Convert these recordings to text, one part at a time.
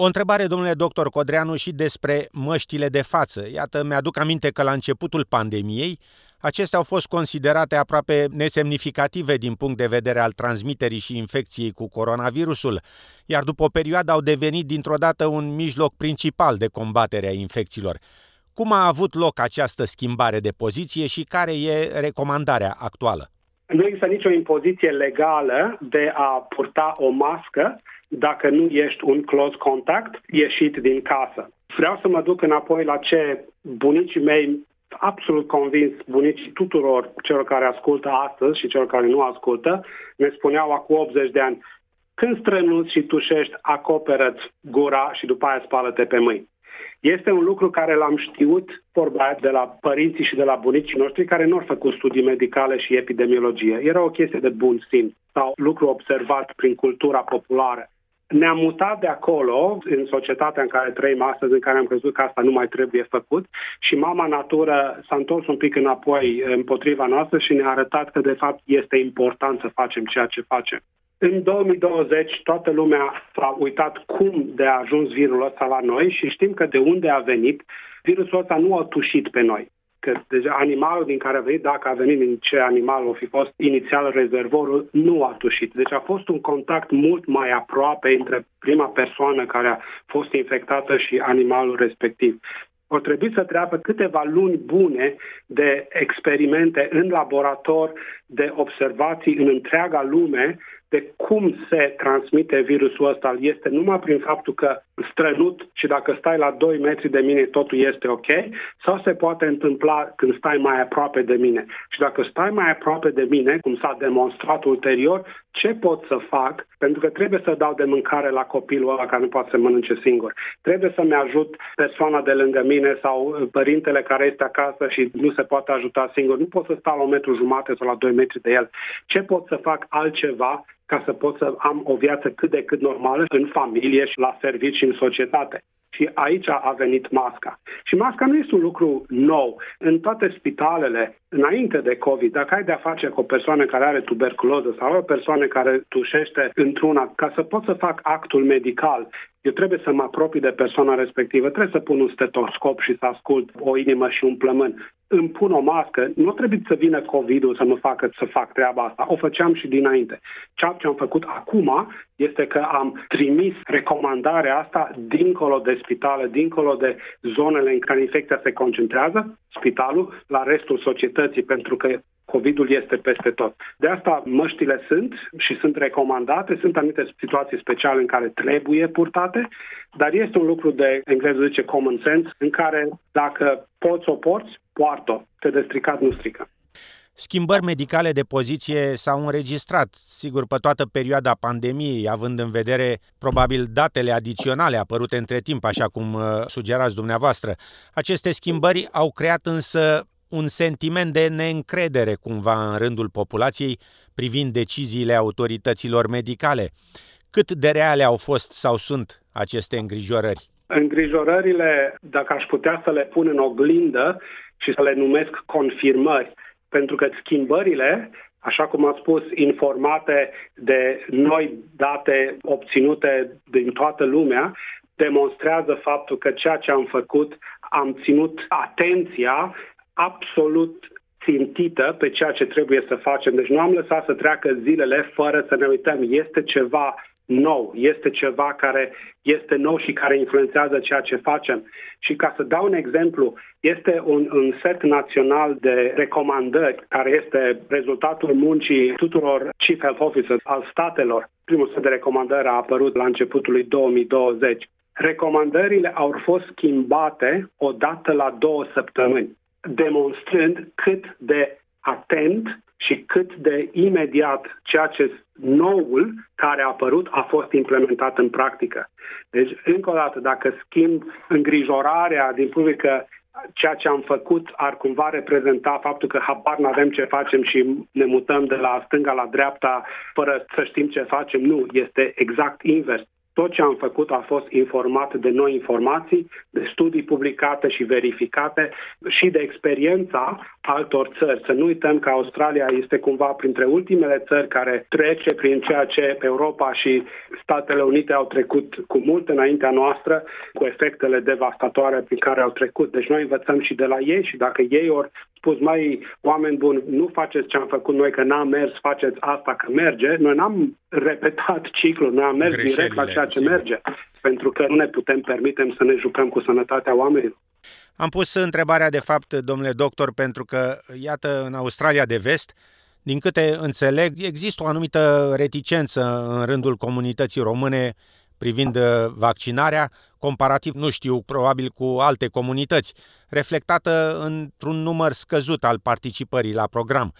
O întrebare, domnule doctor Codreanu, și despre măștile de față. Iată, mi-aduc aminte că la începutul pandemiei, acestea au fost considerate aproape nesemnificative din punct de vedere al transmiterii și infecției cu coronavirusul, iar după o perioadă au devenit dintr-o dată un mijloc principal de combatere a infecțiilor. Cum a avut loc această schimbare de poziție și care e recomandarea actuală? Nu există nicio impoziție legală de a purta o mască dacă nu ești un close contact ieșit din casă. Vreau să mă duc înapoi la ce bunicii mei absolut convins bunicii tuturor celor care ascultă astăzi și celor care nu ascultă, ne spuneau acum 80 de ani, când strănuți și tușești, acoperă gura și după aia spală-te pe mâini. Este un lucru care l-am știut, vorba de la părinții și de la bunicii noștri care nu au făcut studii medicale și epidemiologie. Era o chestie de bun simț sau lucru observat prin cultura populară. Ne-am mutat de acolo, în societatea în care trăim astăzi, în care am crezut că asta nu mai trebuie făcut și mama natură s-a întors un pic înapoi împotriva noastră și ne-a arătat că de fapt este important să facem ceea ce facem. În 2020 toată lumea s-a uitat cum de a ajuns virul ăsta la noi și știm că de unde a venit, virusul ăsta nu a tușit pe noi. Că deja animalul din care a venit, dacă a venit din ce animal o fi fost inițial rezervorul, nu a tușit. Deci a fost un contact mult mai aproape între prima persoană care a fost infectată și animalul respectiv. O trebuie să treabă câteva luni bune de experimente în laborator, de observații în întreaga lume, de cum se transmite virusul ăsta este numai prin faptul că strănut și dacă stai la 2 metri de mine totul este ok sau se poate întâmpla când stai mai aproape de mine. Și dacă stai mai aproape de mine, cum s-a demonstrat ulterior, ce pot să fac? Pentru că trebuie să dau de mâncare la copilul ăla care nu poate să mănânce singur. Trebuie să-mi ajut persoana de lângă mine sau părintele care este acasă și nu se poate ajuta singur. Nu pot să stau la un metru jumate sau la 2 metri de el. Ce pot să fac altceva ca să pot să am o viață cât de cât normală în familie și la servici și în societate. Și aici a venit masca. Și masca nu este un lucru nou. În toate spitalele, înainte de COVID, dacă ai de-a face cu o persoană care are tuberculoză sau o persoană care tușește într-una, ca să pot să fac actul medical, eu trebuie să mă apropii de persoana respectivă, trebuie să pun un stetoscop și să ascult o inimă și un plămân. Îmi pun o mască, nu trebuie să vină COVID-ul să mă facă să fac treaba asta. O făceam și dinainte. Ceea ce am făcut acum este că am trimis recomandarea asta dincolo de spitale, dincolo de zonele în care infecția se concentrează, spitalul, la restul societății, pentru că COVID-ul este peste tot. De asta măștile sunt și sunt recomandate, sunt anumite situații speciale în care trebuie purtate, dar este un lucru de, engleză zice common sense, în care dacă poți o porți, poartă-o. Te de stricat nu strică. Schimbări medicale de poziție s-au înregistrat, sigur, pe toată perioada pandemiei, având în vedere probabil datele adiționale apărute între timp, așa cum uh, sugerați dumneavoastră. Aceste schimbări au creat însă un sentiment de neîncredere cumva în rândul populației privind deciziile autorităților medicale. Cât de reale au fost sau sunt aceste îngrijorări? Îngrijorările, dacă aș putea să le pun în oglindă și să le numesc confirmări, pentru că schimbările, așa cum am spus, informate de noi date obținute din toată lumea, demonstrează faptul că ceea ce am făcut am ținut atenția absolut țintită pe ceea ce trebuie să facem. Deci nu am lăsat să treacă zilele fără să ne uităm. Este ceva nou, este ceva care este nou și care influențează ceea ce facem. Și ca să dau un exemplu, este un, un set național de recomandări care este rezultatul muncii tuturor Chief Health Officers al statelor. Primul set de recomandări a apărut la începutul lui 2020. Recomandările au fost schimbate odată la două săptămâni demonstrând cât de atent și cât de imediat ceea ce noul care a apărut a fost implementat în practică. Deci, încă o dată, dacă schimb îngrijorarea din publică ceea ce am făcut ar cumva reprezenta faptul că habar nu avem ce facem și ne mutăm de la stânga la dreapta fără să știm ce facem. Nu, este exact invers Tot ce am făcut a fost informat de noi informații, de studii publicate și verificate și de experiența altor țări. Să nu uităm că Australia este cumva printre ultimele țări care trece prin ceea ce Europa și Statele Unite au trecut cu mult înaintea noastră, cu efectele devastatoare prin care au trecut. Deci noi învățăm și de la ei și dacă ei ori spus, mai oameni buni, nu faceți ce am făcut noi, că n-am mers, faceți asta că merge. Noi n-am repetat ciclul, noi am mers direct la ceea ce merge, pentru că nu ne putem permitem să ne jucăm cu sănătatea oamenilor. Am pus întrebarea de fapt, domnule doctor, pentru că, iată, în Australia de Vest, din câte înțeleg, există o anumită reticență în rândul comunității române privind uh, vaccinarea, comparativ, nu știu, probabil cu alte comunități, reflectată într-un număr scăzut al participării la program.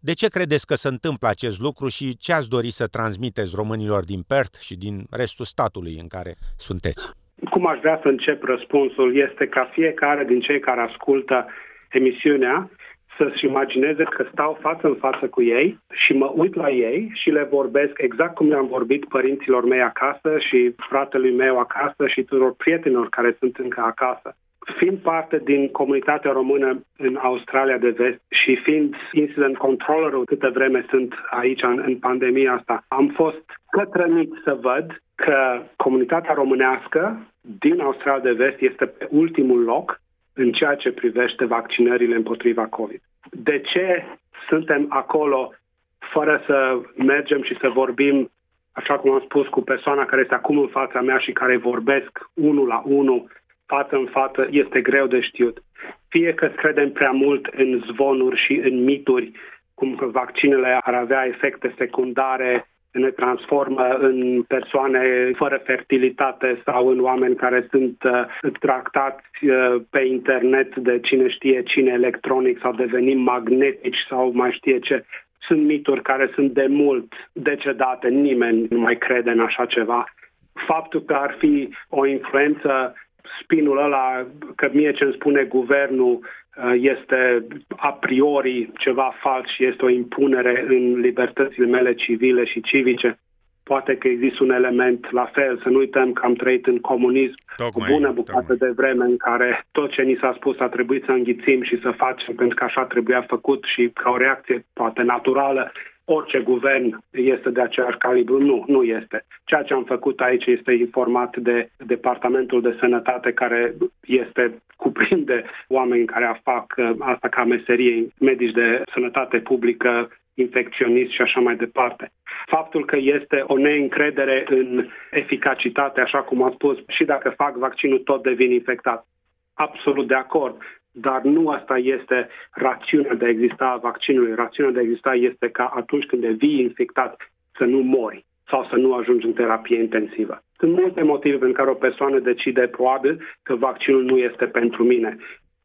De ce credeți că se întâmplă acest lucru și ce ați dori să transmiteți românilor din Perth și din restul statului în care sunteți? Cum aș vrea să încep răspunsul este ca fiecare din cei care ascultă emisiunea să-și imagineze că stau față în față cu ei și mă uit la ei și le vorbesc exact cum le-am vorbit părinților mei acasă și fratelui meu acasă și tuturor prietenilor care sunt încă acasă. Fiind parte din comunitatea română în Australia de Vest și fiind incident controllerul câte vreme sunt aici în, în pandemia asta, am fost cătrănit să văd că comunitatea românească din Australia de Vest este pe ultimul loc în ceea ce privește vaccinările împotriva COVID. De ce suntem acolo fără să mergem și să vorbim, așa cum am spus, cu persoana care este acum în fața mea și care vorbesc unul la unul, față în față, este greu de știut. Fie că credem prea mult în zvonuri și în mituri, cum că vaccinele ar avea efecte secundare ne transformă în persoane fără fertilitate sau în oameni care sunt uh, tractați uh, pe internet de cine știe cine electronic sau devenim magnetici sau mai știe ce. Sunt mituri care sunt de mult decedate, nimeni nu mai crede în așa ceva. Faptul că ar fi o influență spinul ăla, că mie ce îmi spune guvernul Uh, este a priori ceva fals și este o impunere în libertățile mele civile și civice. Poate că există un element la fel, să nu uităm că am trăit în comunism tocmai, cu bună bucată tocmai. de vreme în care tot ce ni s-a spus a trebuit să înghițim și să facem pentru că așa trebuia făcut și ca o reacție poate naturală orice guvern este de aceeași calibru. Nu, nu este. Ceea ce am făcut aici este informat de Departamentul de Sănătate, care este cuprinde oameni care fac uh, asta ca meserie, medici de sănătate publică, infecționist și așa mai departe. Faptul că este o neîncredere în eficacitate, așa cum am spus, și dacă fac vaccinul, tot devin infectat. Absolut de acord dar nu asta este rațiunea de a exista a vaccinului. Rațiunea de a exista este ca atunci când devii infectat să nu mori sau să nu ajungi în terapie intensivă. Sunt multe motive pentru care o persoană decide probabil că vaccinul nu este pentru mine.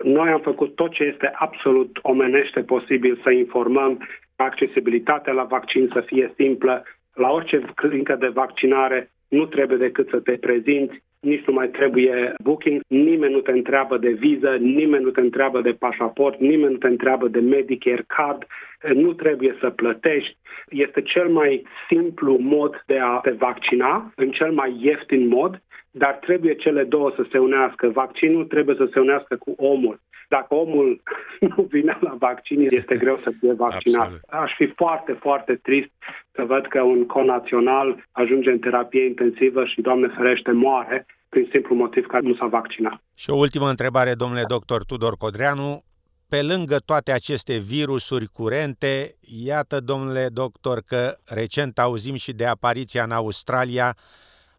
Noi am făcut tot ce este absolut omenește posibil să informăm accesibilitatea la vaccin să fie simplă. La orice clinică de vaccinare nu trebuie decât să te prezinți, nici nu mai trebuie booking, nimeni nu te întreabă de viză, nimeni nu te întreabă de pașaport, nimeni nu te întreabă de Medicare card, nu trebuie să plătești. Este cel mai simplu mod de a te vaccina, în cel mai ieftin mod, dar trebuie cele două să se unească. Vaccinul trebuie să se unească cu omul. Dacă omul nu vine la vaccin, este greu să fie vaccinat. Absolut. Aș fi foarte, foarte trist să văd că un conațional ajunge în terapie intensivă și, Doamne ferește, moare prin simplu motiv că nu s-a vaccinat. Și o ultimă întrebare, domnule doctor Tudor Codreanu. Pe lângă toate aceste virusuri curente, iată, domnule doctor, că recent auzim și de apariția în Australia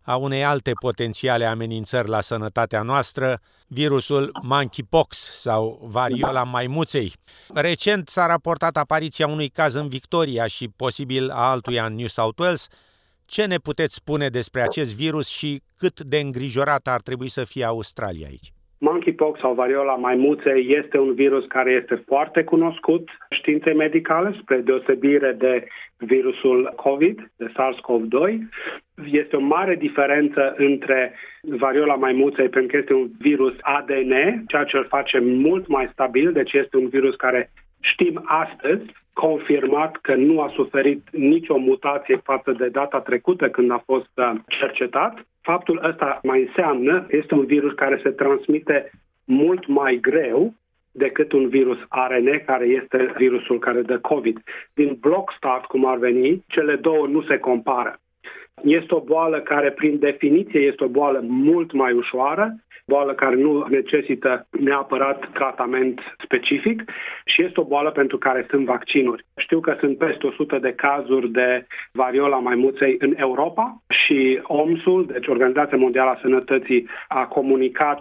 a unei alte potențiale amenințări la sănătatea noastră, virusul monkeypox sau variola maimuței. Recent s-a raportat apariția unui caz în Victoria și posibil a altuia în New South Wales. Ce ne puteți spune despre acest virus și cât de îngrijorată ar trebui să fie Australia aici? Monkeypox sau variola maimuței este un virus care este foarte cunoscut științei medicale, spre deosebire de virusul COVID, de SARS-CoV-2. Este o mare diferență între variola maimuței pentru că este un virus ADN, ceea ce îl face mult mai stabil, deci este un virus care știm astăzi confirmat că nu a suferit nicio mutație față de data trecută când a fost uh, cercetat. Faptul ăsta mai înseamnă că este un virus care se transmite mult mai greu decât un virus ARN, care este virusul care dă COVID. Din block start, cum ar veni, cele două nu se compară. Este o boală care, prin definiție, este o boală mult mai ușoară boală care nu necesită neapărat tratament specific și este o boală pentru care sunt vaccinuri. Știu că sunt peste 100 de cazuri de variola maimuței în Europa și OMS-ul, deci Organizația Mondială a Sănătății, a comunicat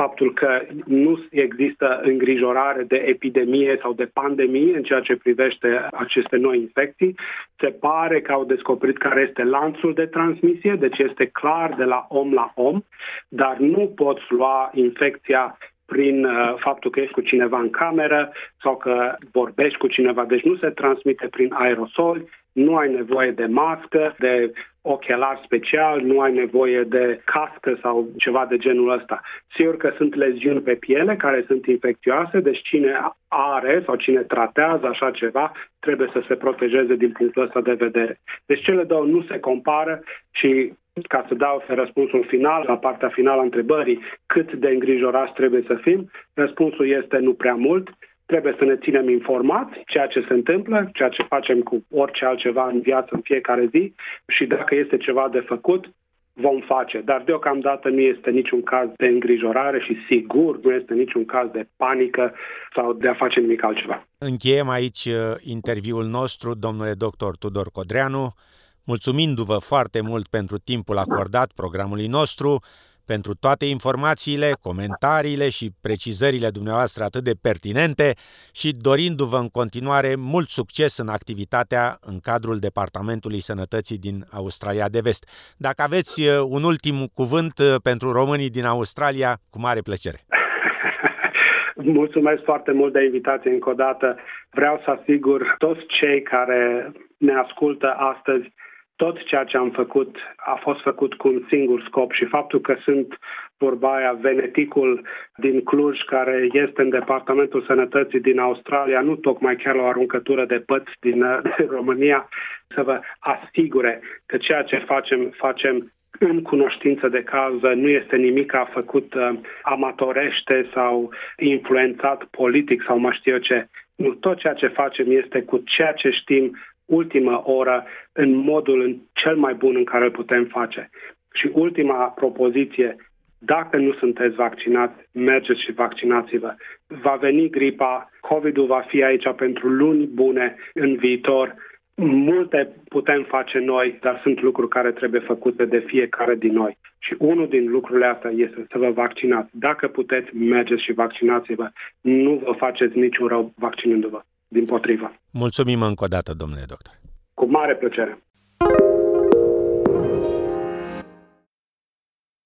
faptul că nu există îngrijorare de epidemie sau de pandemie în ceea ce privește aceste noi infecții. Se pare că au descoperit care este lanțul de transmisie, deci este clar de la om la om, dar nu pot lua infecția prin uh, faptul că ești cu cineva în cameră sau că vorbești cu cineva. Deci nu se transmite prin aerosol, nu ai nevoie de mască, de ochelar special, nu ai nevoie de cască sau ceva de genul ăsta. Sigur că sunt leziuni pe piele care sunt infecțioase, deci cine are sau cine tratează așa ceva trebuie să se protejeze din punctul ăsta de vedere. Deci cele două nu se compară și ca să dau răspunsul final, la partea finală a întrebării, cât de îngrijorați trebuie să fim, răspunsul este nu prea mult. Trebuie să ne ținem informați ceea ce se întâmplă, ceea ce facem cu orice altceva în viață în fiecare zi și dacă este ceva de făcut, vom face. Dar deocamdată nu este niciun caz de îngrijorare și sigur nu este niciun caz de panică sau de a face nimic altceva. Încheiem aici uh, interviul nostru, domnule doctor Tudor Codreanu mulțumindu-vă foarte mult pentru timpul acordat programului nostru, pentru toate informațiile, comentariile și precizările dumneavoastră atât de pertinente și dorindu-vă în continuare mult succes în activitatea în cadrul Departamentului Sănătății din Australia de Vest. Dacă aveți uh, un ultim cuvânt uh, pentru românii din Australia, cu mare plăcere. Mulțumesc foarte mult de invitație încă o dată. Vreau să asigur toți cei care ne ascultă astăzi tot ceea ce am făcut a fost făcut cu un singur scop și faptul că sunt vorba aia, veneticul din Cluj, care este în Departamentul Sănătății din Australia, nu tocmai chiar la o aruncătură de păți din, din România, să vă asigure că ceea ce facem, facem în cunoștință de cauză, nu este nimic a făcut uh, amatorește sau influențat politic sau mă știu eu ce. Nu, tot ceea ce facem este cu ceea ce știm ultima oră în modul în cel mai bun în care îl putem face. Și ultima propoziție, dacă nu sunteți vaccinați, mergeți și vaccinați-vă. Va veni gripa, COVID-ul va fi aici pentru luni bune în viitor. Multe putem face noi, dar sunt lucruri care trebuie făcute de fiecare din noi. Și unul din lucrurile astea este să vă vaccinați. Dacă puteți, mergeți și vaccinați-vă. Nu vă faceți niciun rău vaccinându-vă din potrivă. Mulțumim încă o dată, domnule doctor. Cu mare plăcere.